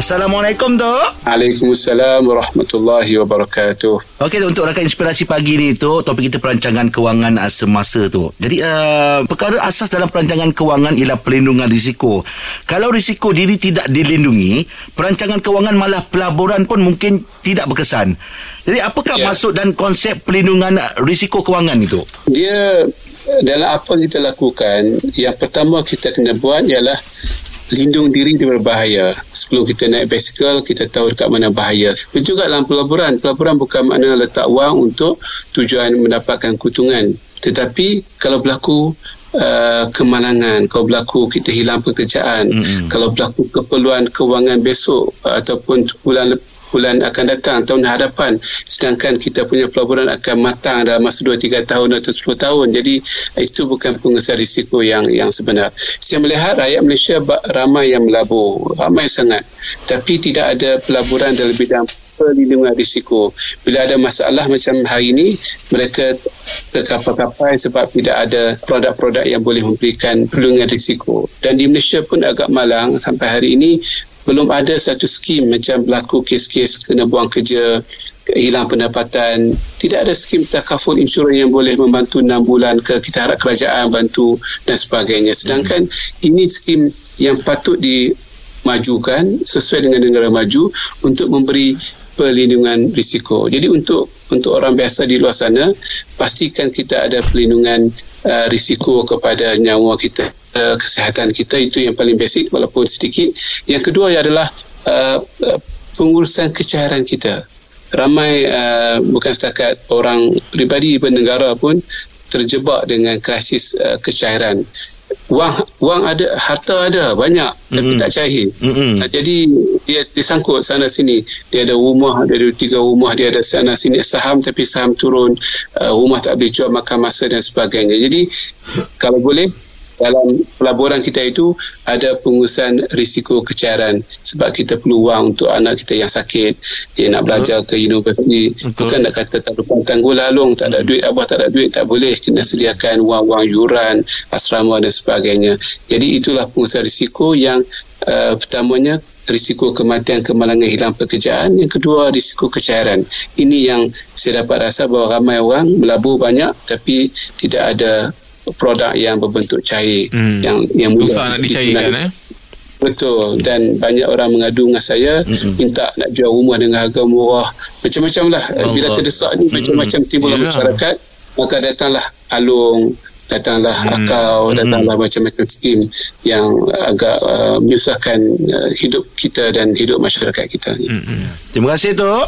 Assalamualaikum Tok. Waalaikumsalam warahmatullahi wabarakatuh. Okey untuk rakan inspirasi pagi ni tu topik kita perancangan kewangan uh, semasa tu. Jadi uh, perkara asas dalam perancangan kewangan ialah pelindungan risiko. Kalau risiko diri tidak dilindungi, perancangan kewangan malah pelaburan pun mungkin tidak berkesan. Jadi apakah Ya. maksud dan konsep pelindungan risiko kewangan itu? Dia dalam apa kita lakukan, yang pertama kita kena buat ialah lindung diri daripada bahaya. Sebelum kita naik basikal, kita tahu dekat mana bahaya. Begitu juga dalam pelaburan. Pelaburan bukan makna letak wang untuk tujuan mendapatkan keuntungan. Tetapi kalau berlaku uh, kemalangan, kalau berlaku kita hilang pekerjaan, Mm-mm. kalau berlaku keperluan kewangan besok uh, ataupun bulan lep- bulan akan datang tahun hadapan. Sedangkan kita punya pelaburan akan matang dalam masa 2 3 tahun atau 10 tahun. Jadi itu bukan pengusaha risiko yang yang sebenar. Saya melihat rakyat Malaysia ramai yang melabur. Ramai sangat. Tapi tidak ada pelaburan dalam bidang perlindungan risiko. Bila ada masalah macam hari ini mereka terkapai-kapai sebab tidak ada produk-produk yang boleh memberikan perlindungan risiko. Dan di Malaysia pun agak malang. Sampai hari ini belum ada satu skim macam berlaku kes-kes kena buang kerja, hilang pendapatan. Tidak ada skim takaful insurans yang boleh membantu 6 bulan ke kita harap kerajaan bantu dan sebagainya. Sedangkan ini skim yang patut dimajukan sesuai dengan negara maju untuk memberi perlindungan risiko. Jadi untuk untuk orang biasa di luar sana pastikan kita ada perlindungan uh, risiko kepada nyawa kita uh, kesihatan kita. Itu yang paling basic walaupun sedikit. Yang kedua adalah uh, uh, pengurusan kecairan kita. Ramai uh, bukan setakat orang peribadi bernegara pun terjebak dengan krisis uh, kecairan wang wang ada harta ada banyak. Tapi Mm-mm. tak cair. Nah, jadi dia disangkut sana sini. Dia ada rumah dia ada tiga rumah dia ada sana sini. Saham tapi saham turun. Uh, rumah tak boleh jual makan masa dan sebagainya. Jadi kalau boleh dalam pelaburan kita itu ada pengurusan risiko kecairan sebab kita perlu wang untuk anak kita yang sakit. Dia nak belajar ke universiti. Betul. bukan nak kata tak ada tanggul lalung tak ada duit abah tak ada duit tak boleh. Kena sediakan wang-wang yuran asrama dan sebagainya. Jadi itulah pengurusan risiko yang uh, pertamanya risiko kematian kemalangan hilang pekerjaan. Yang kedua risiko kecairan ini yang saya dapat rasa bahawa ramai orang melabur banyak tapi tidak ada produk yang berbentuk cair Hmm. yang yang mudah Susah nak dicairkan eh. Betul dan banyak orang mengadu dengan saya Mm-mm. minta nak jual rumah dengan harga murah macam-macam lah Allah. bila terdesak ni macam-macam timbul dalam Yalah. masyarakat maka datanglah alung datanglah Hmm. akau datanglah macam-macam skim yang agak uh, menyusahkan uh, hidup kita dan hidup masyarakat kita Mm-mm. Terima kasih Tok.